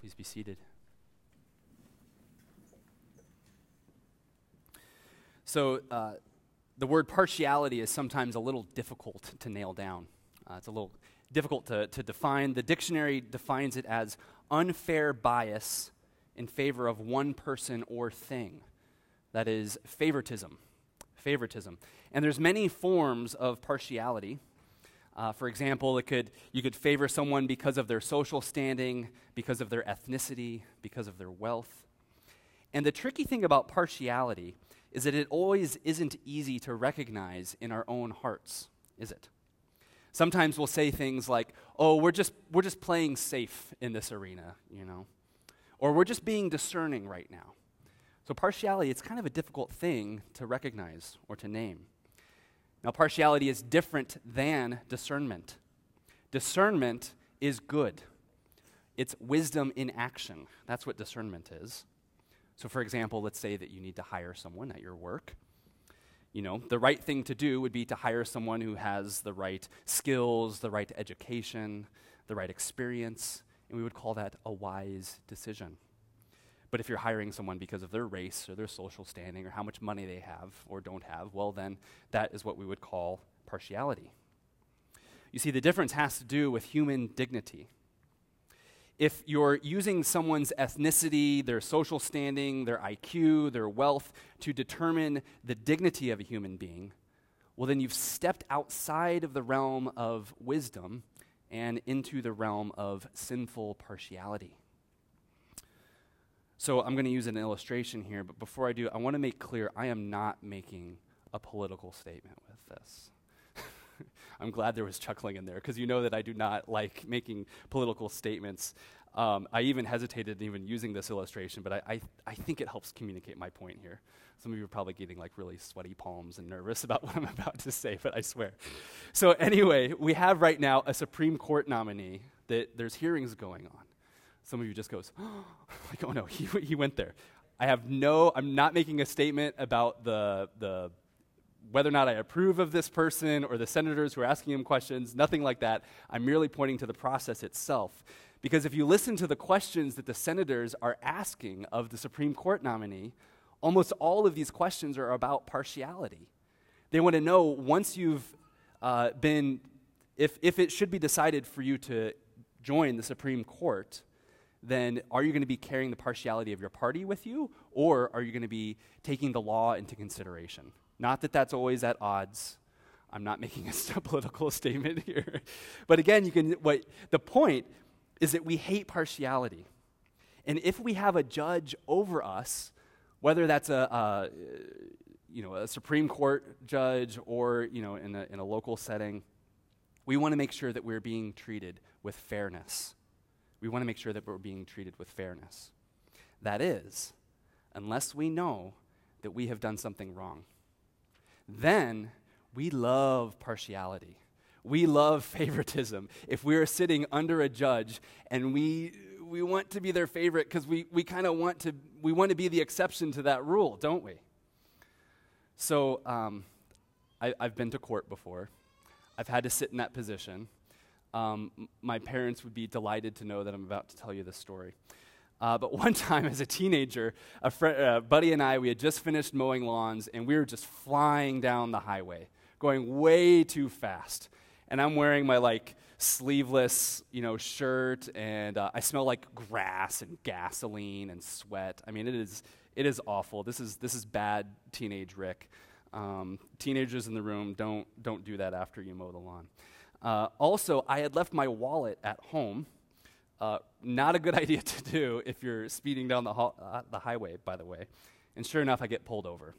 Please be seated. So, uh, the word partiality is sometimes a little difficult to nail down. Uh, it's a little difficult to, to define. The dictionary defines it as unfair bias in favor of one person or thing. That is favoritism. Favoritism. And there's many forms of partiality. Uh, for example, it could, you could favor someone because of their social standing, because of their ethnicity, because of their wealth. And the tricky thing about partiality is that it always isn't easy to recognize in our own hearts, is it? Sometimes we'll say things like, "Oh, we're just we're just playing safe in this arena, you know." Or we're just being discerning right now. So partiality it's kind of a difficult thing to recognize or to name. Now partiality is different than discernment. Discernment is good. It's wisdom in action. That's what discernment is. So, for example, let's say that you need to hire someone at your work. You know, the right thing to do would be to hire someone who has the right skills, the right education, the right experience, and we would call that a wise decision. But if you're hiring someone because of their race or their social standing or how much money they have or don't have, well, then that is what we would call partiality. You see, the difference has to do with human dignity if you're using someone's ethnicity, their social standing, their IQ, their wealth to determine the dignity of a human being, well, then you've stepped outside of the realm of wisdom and into the realm of sinful partiality. So I'm going to use an illustration here, but before I do, I want to make clear I am not making a political statement with this. I'm glad there was chuckling in there because you know that I do not like making political statements. Um, I even hesitated in even using this illustration, but I, I, I, think it helps communicate my point here. Some of you are probably getting like really sweaty palms and nervous about what I'm about to say, but I swear. So, anyway, we have right now a Supreme Court nominee that there's hearings going on. Some of you just goes, oh, like, oh no, he, he went there. I have no, I'm not making a statement about the, the whether or not I approve of this person or the senators who are asking him questions, nothing like that. I'm merely pointing to the process itself. Because if you listen to the questions that the senators are asking of the Supreme Court nominee, almost all of these questions are about partiality. They want to know once you've uh, been, if, if it should be decided for you to join the Supreme Court, then are you going to be carrying the partiality of your party with you, or are you going to be taking the law into consideration? Not that that's always at odds. I'm not making a political statement here. But again, you can what the point is that we hate partiality. And if we have a judge over us, whether that's a, a you know, a Supreme Court judge or you know, in, a, in a local setting, we want to make sure that we're being treated with fairness. We want to make sure that we're being treated with fairness. That is, unless we know that we have done something wrong then we love partiality. We love favoritism. If we're sitting under a judge and we, we want to be their favorite because we, we kind of want to, we want to be the exception to that rule, don't we? So um, I, have been to court before. I've had to sit in that position. Um, my parents would be delighted to know that I'm about to tell you this story. Uh, but one time as a teenager, a fr- uh, buddy and I, we had just finished mowing lawns and we were just flying down the highway, going way too fast. And I'm wearing my like sleeveless, you know, shirt and uh, I smell like grass and gasoline and sweat. I mean, it is, it is awful. This is, this is bad teenage Rick. Um, teenagers in the room, don't, don't do that after you mow the lawn. Uh, also, I had left my wallet at home uh, not a good idea to do if you're speeding down the, ho- uh, the highway, by the way. And sure enough, I get pulled over.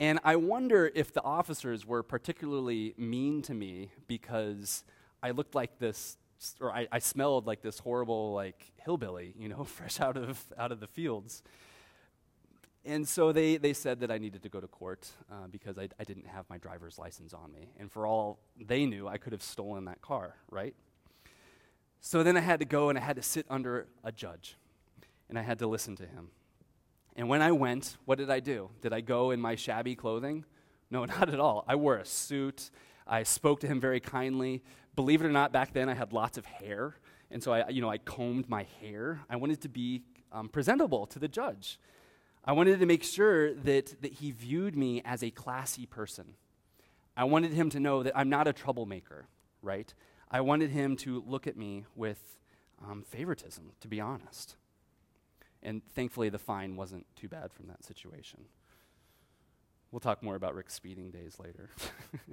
And I wonder if the officers were particularly mean to me because I looked like this, or I, I smelled like this horrible, like hillbilly, you know, fresh out of out of the fields. And so they, they said that I needed to go to court uh, because I, I didn't have my driver's license on me. And for all they knew, I could have stolen that car, right? So then I had to go and I had to sit under a judge and I had to listen to him. And when I went, what did I do? Did I go in my shabby clothing? No, not at all. I wore a suit. I spoke to him very kindly. Believe it or not, back then I had lots of hair. And so I, you know, I combed my hair. I wanted to be um, presentable to the judge. I wanted to make sure that, that he viewed me as a classy person. I wanted him to know that I'm not a troublemaker, right? I wanted him to look at me with um, favoritism, to be honest. And thankfully, the fine wasn't too bad from that situation. We'll talk more about Rick's speeding days later.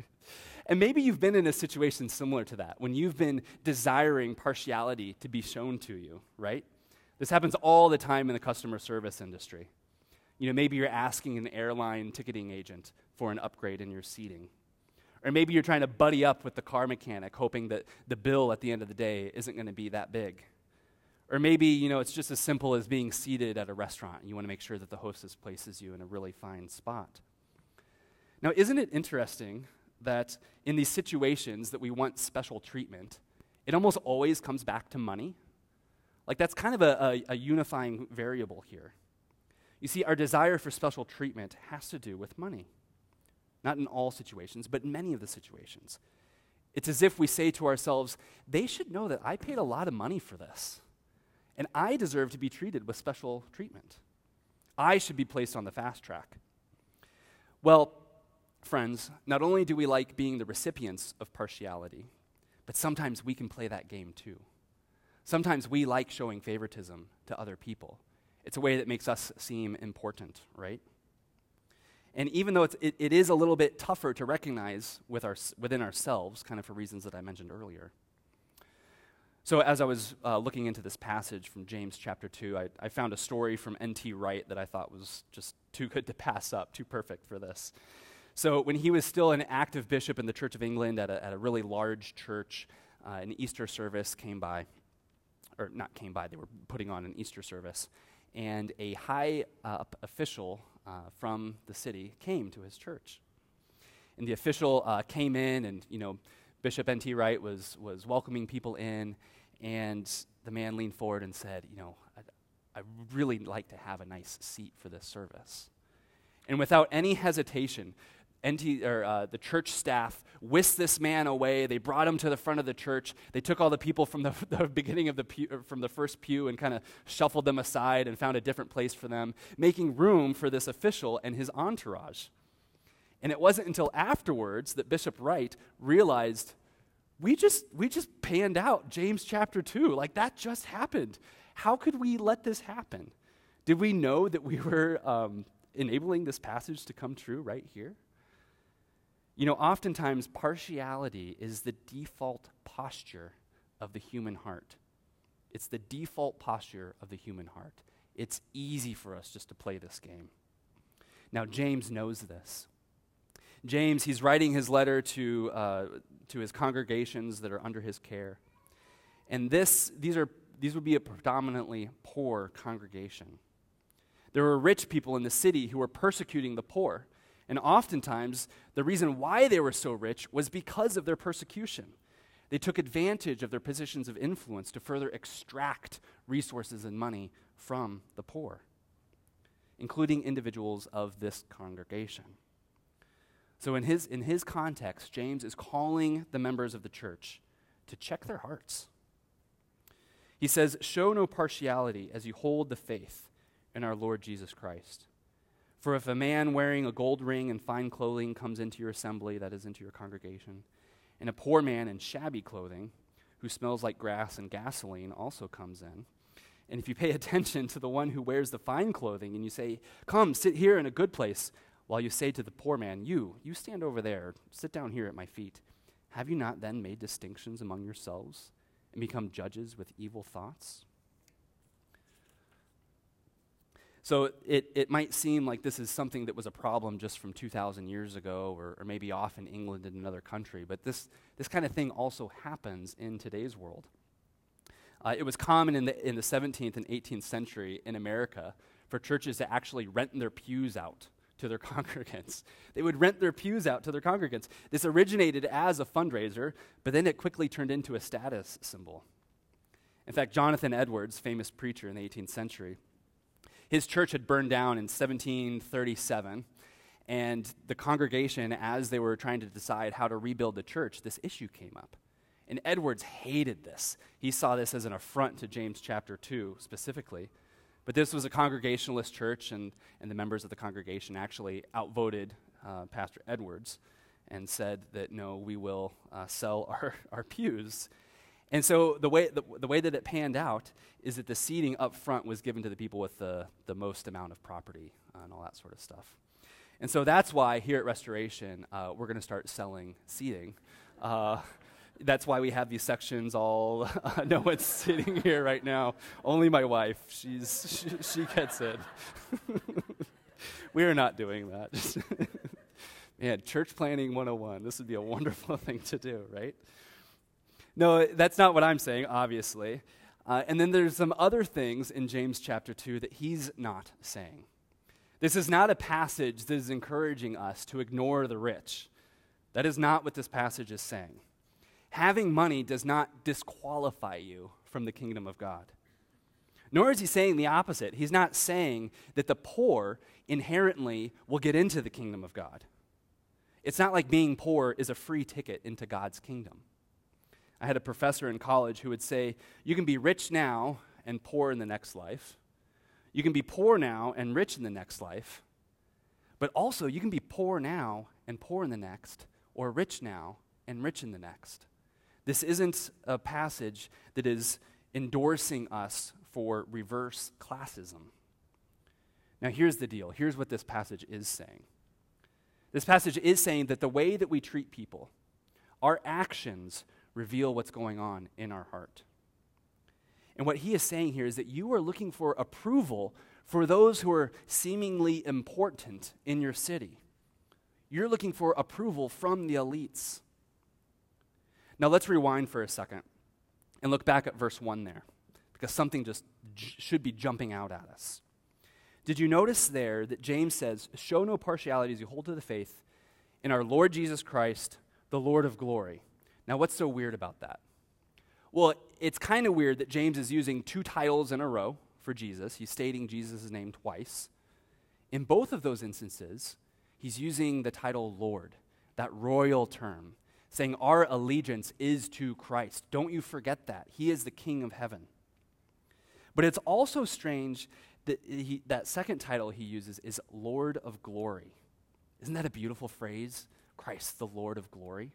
and maybe you've been in a situation similar to that, when you've been desiring partiality to be shown to you, right? This happens all the time in the customer service industry. You know, maybe you're asking an airline ticketing agent for an upgrade in your seating. Or maybe you're trying to buddy up with the car mechanic, hoping that the bill at the end of the day isn't going to be that big. Or maybe, you know, it's just as simple as being seated at a restaurant. You want to make sure that the hostess places you in a really fine spot. Now, isn't it interesting that in these situations that we want special treatment, it almost always comes back to money? Like, that's kind of a, a, a unifying variable here. You see, our desire for special treatment has to do with money. Not in all situations, but in many of the situations. It's as if we say to ourselves, they should know that I paid a lot of money for this, and I deserve to be treated with special treatment. I should be placed on the fast track. Well, friends, not only do we like being the recipients of partiality, but sometimes we can play that game too. Sometimes we like showing favoritism to other people. It's a way that makes us seem important, right? And even though it's, it, it is a little bit tougher to recognize with our, within ourselves, kind of for reasons that I mentioned earlier. So, as I was uh, looking into this passage from James chapter 2, I, I found a story from N.T. Wright that I thought was just too good to pass up, too perfect for this. So, when he was still an active bishop in the Church of England at a, at a really large church, uh, an Easter service came by, or not came by, they were putting on an Easter service, and a high up official uh, from the city came to his church. And the official uh, came in, and, you know, Bishop N.T. Wright was, was welcoming people in, and the man leaned forward and said, You know, I'd, I'd really like to have a nice seat for this service. And without any hesitation, NT, or, uh, the church staff whisked this man away. They brought him to the front of the church. They took all the people from the, the beginning of the pew, from the first pew and kind of shuffled them aside and found a different place for them, making room for this official and his entourage. And it wasn't until afterwards that Bishop Wright realized we just we just panned out James chapter 2. Like that just happened. How could we let this happen? Did we know that we were um, enabling this passage to come true right here? You know, oftentimes partiality is the default posture of the human heart. It's the default posture of the human heart. It's easy for us just to play this game. Now, James knows this. James, he's writing his letter to, uh, to his congregations that are under his care. And this, these, are, these would be a predominantly poor congregation. There were rich people in the city who were persecuting the poor. And oftentimes, the reason why they were so rich was because of their persecution. They took advantage of their positions of influence to further extract resources and money from the poor, including individuals of this congregation. So, in his, in his context, James is calling the members of the church to check their hearts. He says, Show no partiality as you hold the faith in our Lord Jesus Christ. For if a man wearing a gold ring and fine clothing comes into your assembly, that is, into your congregation, and a poor man in shabby clothing, who smells like grass and gasoline, also comes in, and if you pay attention to the one who wears the fine clothing and you say, Come, sit here in a good place, while you say to the poor man, You, you stand over there, sit down here at my feet, have you not then made distinctions among yourselves and become judges with evil thoughts? So it, it might seem like this is something that was a problem just from 2,000 years ago or, or maybe off in England in another country, but this, this kind of thing also happens in today's world. Uh, it was common in the, in the 17th and 18th century in America for churches to actually rent their pews out to their congregants. They would rent their pews out to their congregants. This originated as a fundraiser, but then it quickly turned into a status symbol. In fact, Jonathan Edwards, famous preacher in the 18th century, his church had burned down in 1737, and the congregation, as they were trying to decide how to rebuild the church, this issue came up. And Edwards hated this. He saw this as an affront to James chapter 2 specifically. But this was a Congregationalist church, and, and the members of the congregation actually outvoted uh, Pastor Edwards and said that no, we will uh, sell our, our pews. And so the way, the, the way that it panned out is that the seating up front was given to the people with the, the most amount of property and all that sort of stuff. And so that's why here at Restoration, uh, we're going to start selling seating. Uh, that's why we have these sections all. no one's sitting here right now. Only my wife. She's she, she gets it. we are not doing that. Man, church planning 101. This would be a wonderful thing to do, right? No, that's not what I'm saying, obviously. Uh, and then there's some other things in James chapter 2 that he's not saying. This is not a passage that is encouraging us to ignore the rich. That is not what this passage is saying having money does not disqualify you from the kingdom of God. Nor is he saying the opposite. He's not saying that the poor inherently will get into the kingdom of God. It's not like being poor is a free ticket into God's kingdom. I had a professor in college who would say, You can be rich now and poor in the next life. You can be poor now and rich in the next life. But also, you can be poor now and poor in the next, or rich now and rich in the next. This isn't a passage that is endorsing us for reverse classism. Now, here's the deal. Here's what this passage is saying. This passage is saying that the way that we treat people, our actions reveal what's going on in our heart. And what he is saying here is that you are looking for approval for those who are seemingly important in your city. You're looking for approval from the elites. Now let's rewind for a second and look back at verse 1 there, because something just j- should be jumping out at us. Did you notice there that James says, Show no partiality as you hold to the faith in our Lord Jesus Christ, the Lord of glory? Now, what's so weird about that? Well, it's kind of weird that James is using two titles in a row for Jesus. He's stating Jesus' name twice. In both of those instances, he's using the title Lord, that royal term saying our allegiance is to Christ. Don't you forget that. He is the King of heaven. But it's also strange that he, that second title he uses is Lord of glory. Isn't that a beautiful phrase? Christ, the Lord of glory.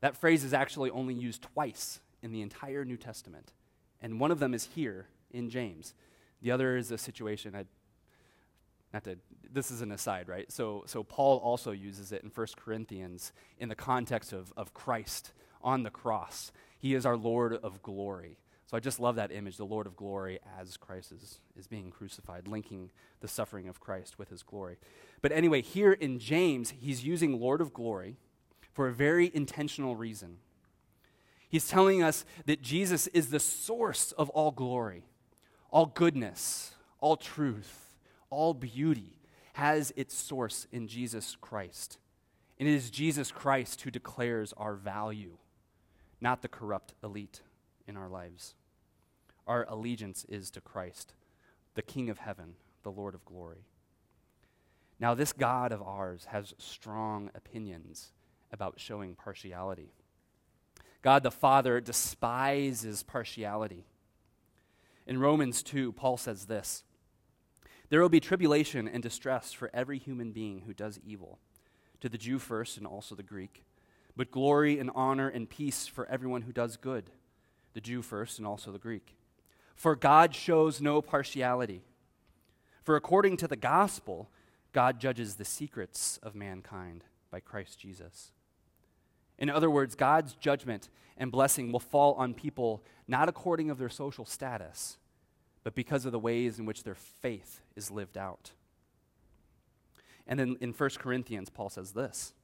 That phrase is actually only used twice in the entire New Testament. And one of them is here in James. The other is a situation I not to this is an aside right so so paul also uses it in 1 corinthians in the context of, of christ on the cross he is our lord of glory so i just love that image the lord of glory as christ is, is being crucified linking the suffering of christ with his glory but anyway here in james he's using lord of glory for a very intentional reason he's telling us that jesus is the source of all glory all goodness all truth all beauty has its source in Jesus Christ. And it is Jesus Christ who declares our value, not the corrupt elite in our lives. Our allegiance is to Christ, the King of heaven, the Lord of glory. Now, this God of ours has strong opinions about showing partiality. God the Father despises partiality. In Romans 2, Paul says this there will be tribulation and distress for every human being who does evil, to the Jew first and also the Greek, but glory and honor and peace for everyone who does good, the Jew first and also the Greek. For God shows no partiality. For according to the gospel, God judges the secrets of mankind by Christ Jesus. In other words, God's judgment and blessing will fall on people not according of their social status but because of the ways in which their faith is lived out. And then in 1 Corinthians, Paul says this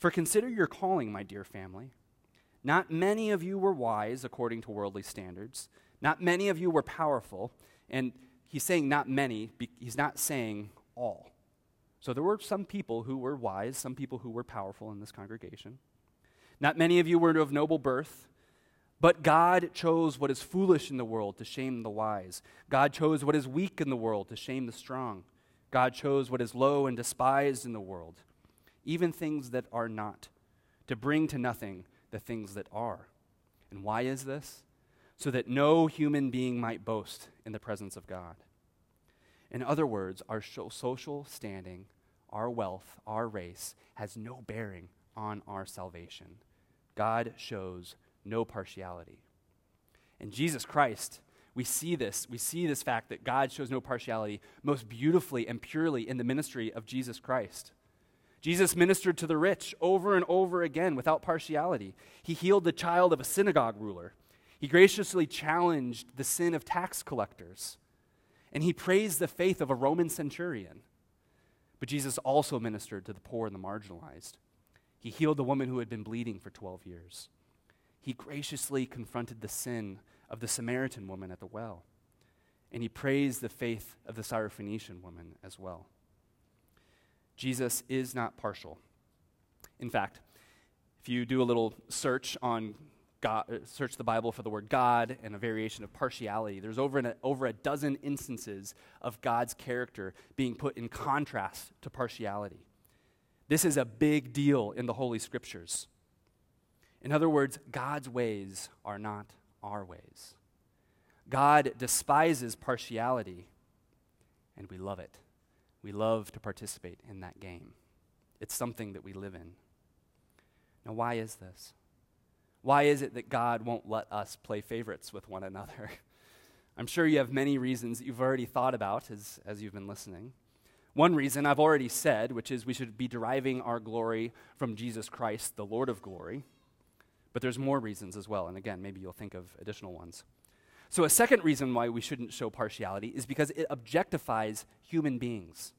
For consider your calling, my dear family. Not many of you were wise according to worldly standards, not many of you were powerful. And he's saying not many, he's not saying all. So there were some people who were wise, some people who were powerful in this congregation. Not many of you were of noble birth. But God chose what is foolish in the world to shame the wise. God chose what is weak in the world to shame the strong. God chose what is low and despised in the world, even things that are not, to bring to nothing the things that are. And why is this? So that no human being might boast in the presence of God. In other words, our social standing, our wealth, our race has no bearing on our salvation. God shows no partiality. In Jesus Christ, we see this. We see this fact that God shows no partiality most beautifully and purely in the ministry of Jesus Christ. Jesus ministered to the rich over and over again without partiality. He healed the child of a synagogue ruler. He graciously challenged the sin of tax collectors. And he praised the faith of a Roman centurion. But Jesus also ministered to the poor and the marginalized. He healed the woman who had been bleeding for 12 years. He graciously confronted the sin of the Samaritan woman at the well. And he praised the faith of the Syrophoenician woman as well. Jesus is not partial. In fact, if you do a little search on God, uh, search the Bible for the word God and a variation of partiality, there's over, an, over a dozen instances of God's character being put in contrast to partiality. This is a big deal in the Holy Scriptures. In other words, God's ways are not our ways. God despises partiality, and we love it. We love to participate in that game. It's something that we live in. Now, why is this? Why is it that God won't let us play favorites with one another? I'm sure you have many reasons that you've already thought about as, as you've been listening. One reason I've already said, which is we should be deriving our glory from Jesus Christ, the Lord of glory. But there's more reasons as well, and again, maybe you'll think of additional ones. So, a second reason why we shouldn't show partiality is because it objectifies human beings.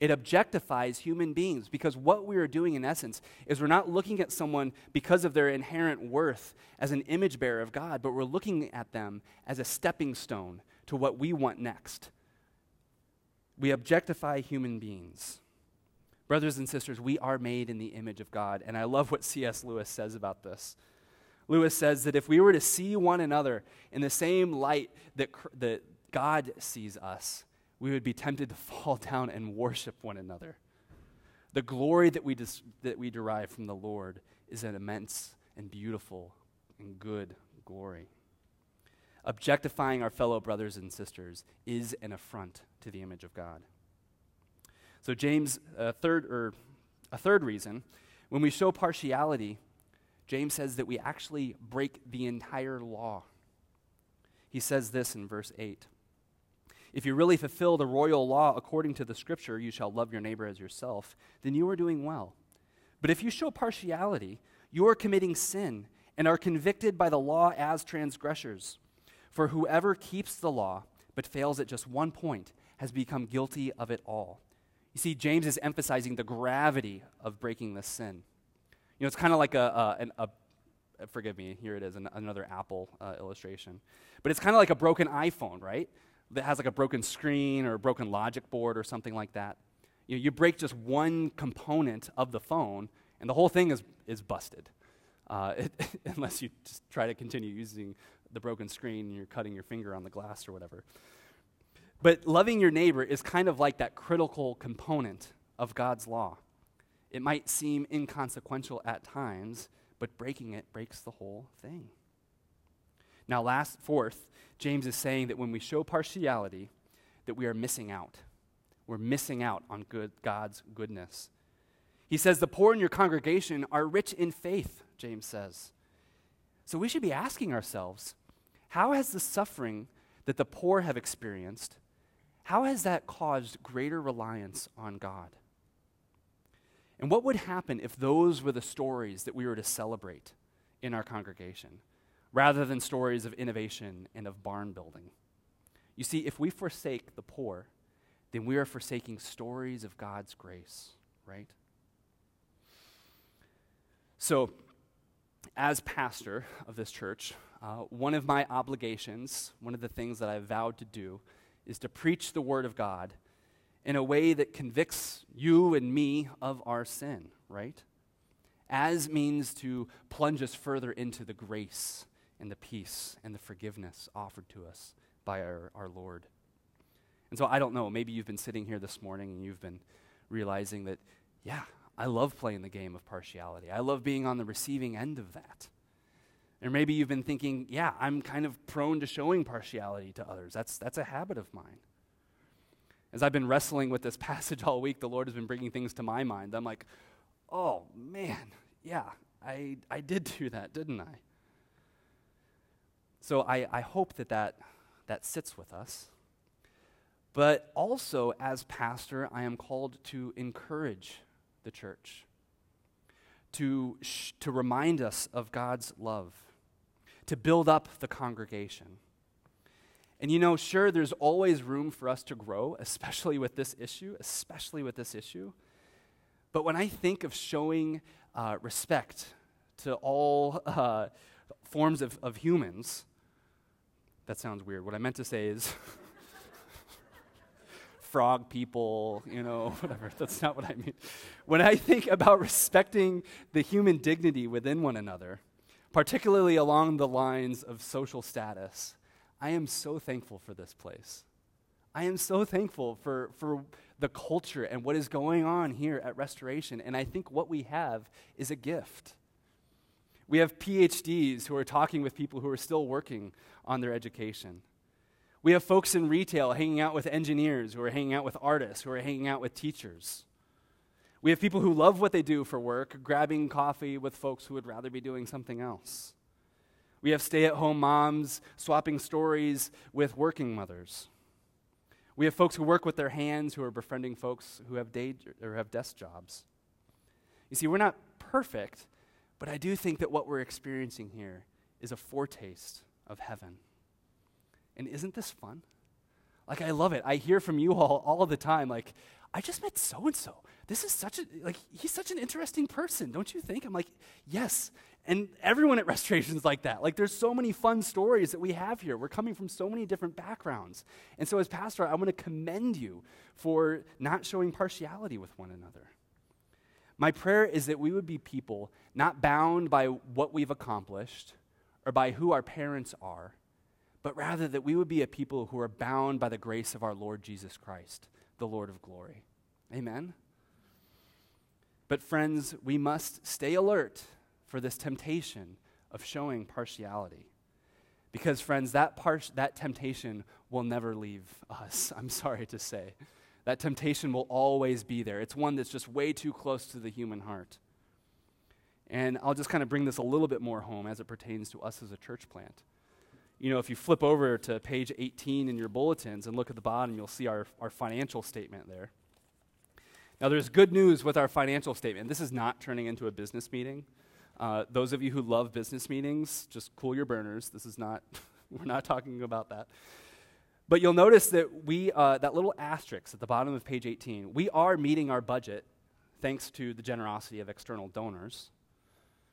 It objectifies human beings because what we are doing in essence is we're not looking at someone because of their inherent worth as an image bearer of God, but we're looking at them as a stepping stone to what we want next. We objectify human beings. Brothers and sisters, we are made in the image of God, and I love what C.S. Lewis says about this. Lewis says that if we were to see one another in the same light that, that God sees us, we would be tempted to fall down and worship one another. The glory that we, that we derive from the Lord is an immense and beautiful and good glory. Objectifying our fellow brothers and sisters is an affront to the image of God. So, James, a third, or a third reason, when we show partiality, James says that we actually break the entire law. He says this in verse 8 If you really fulfill the royal law according to the scripture, you shall love your neighbor as yourself, then you are doing well. But if you show partiality, you are committing sin and are convicted by the law as transgressors. For whoever keeps the law but fails at just one point has become guilty of it all. You see, James is emphasizing the gravity of breaking this sin. You know, it's kind of like a, a, an, a, forgive me, here it is, an, another Apple uh, illustration. But it's kind of like a broken iPhone, right? That has like a broken screen or a broken logic board or something like that. You, know, you break just one component of the phone, and the whole thing is, is busted. Uh, it, unless you just try to continue using the broken screen and you're cutting your finger on the glass or whatever. But loving your neighbor is kind of like that critical component of God's law. It might seem inconsequential at times, but breaking it breaks the whole thing. Now, last, fourth, James is saying that when we show partiality, that we are missing out. We're missing out on good, God's goodness. He says, The poor in your congregation are rich in faith, James says. So we should be asking ourselves, how has the suffering that the poor have experienced, how has that caused greater reliance on God? And what would happen if those were the stories that we were to celebrate in our congregation, rather than stories of innovation and of barn building? You see, if we forsake the poor, then we are forsaking stories of God's grace, right? So, as pastor of this church, uh, one of my obligations, one of the things that I've vowed to do, is to preach the Word of God in a way that convicts you and me of our sin, right? As means to plunge us further into the grace and the peace and the forgiveness offered to us by our, our Lord. And so I don't know, maybe you've been sitting here this morning and you've been realizing that, yeah, I love playing the game of partiality. I love being on the receiving end of that. Or maybe you've been thinking, yeah, I'm kind of prone to showing partiality to others. That's, that's a habit of mine. As I've been wrestling with this passage all week, the Lord has been bringing things to my mind. I'm like, oh, man, yeah, I, I did do that, didn't I? So I, I hope that, that that sits with us. But also, as pastor, I am called to encourage the church, to, sh- to remind us of God's love, to build up the congregation. And you know, sure, there's always room for us to grow, especially with this issue, especially with this issue. But when I think of showing uh, respect to all uh, forms of, of humans, that sounds weird. What I meant to say is frog people, you know, whatever. That's not what I mean. When I think about respecting the human dignity within one another, particularly along the lines of social status, I am so thankful for this place. I am so thankful for, for the culture and what is going on here at Restoration. And I think what we have is a gift. We have PhDs who are talking with people who are still working on their education. We have folks in retail hanging out with engineers, who are hanging out with artists, who are hanging out with teachers. We have people who love what they do for work, grabbing coffee with folks who would rather be doing something else. We have stay at home moms swapping stories with working mothers. We have folks who work with their hands who are befriending folks who have day or have desk jobs. You see, we're not perfect, but I do think that what we're experiencing here is a foretaste of heaven. And isn't this fun? Like, I love it. I hear from you all all the time, like, I just met so and so. This is such a, like, he's such an interesting person, don't you think? I'm like, yes. And everyone at Restoration's like that. Like, there's so many fun stories that we have here. We're coming from so many different backgrounds. And so, as pastor, I want to commend you for not showing partiality with one another. My prayer is that we would be people not bound by what we've accomplished or by who our parents are, but rather that we would be a people who are bound by the grace of our Lord Jesus Christ, the Lord of glory. Amen? But, friends, we must stay alert for this temptation of showing partiality. Because, friends, that, par- that temptation will never leave us, I'm sorry to say. That temptation will always be there. It's one that's just way too close to the human heart. And I'll just kind of bring this a little bit more home as it pertains to us as a church plant you know, if you flip over to page 18 in your bulletins and look at the bottom, you'll see our, our financial statement there. Now, there's good news with our financial statement. This is not turning into a business meeting. Uh, those of you who love business meetings, just cool your burners. This is not, we're not talking about that. But you'll notice that we, uh, that little asterisk at the bottom of page 18, we are meeting our budget thanks to the generosity of external donors.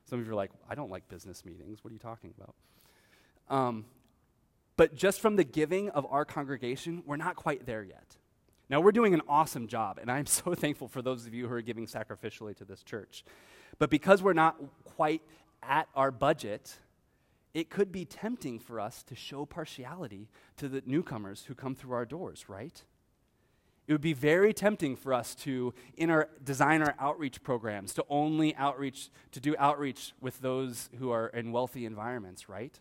Some of you are like, I don't like business meetings. What are you talking about? Um, but just from the giving of our congregation, we're not quite there yet. Now, we're doing an awesome job, and I'm so thankful for those of you who are giving sacrificially to this church. But because we're not quite at our budget, it could be tempting for us to show partiality to the newcomers who come through our doors, right? It would be very tempting for us to, in our design our outreach programs, to only outreach, to do outreach with those who are in wealthy environments, right?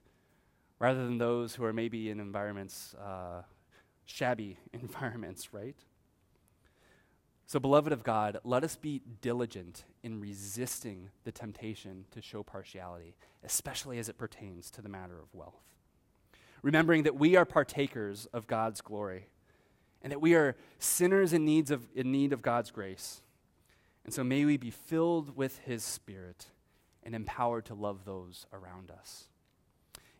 Rather than those who are maybe in environments, uh, shabby environments, right? So, beloved of God, let us be diligent in resisting the temptation to show partiality, especially as it pertains to the matter of wealth. Remembering that we are partakers of God's glory and that we are sinners in, needs of, in need of God's grace. And so, may we be filled with His Spirit and empowered to love those around us.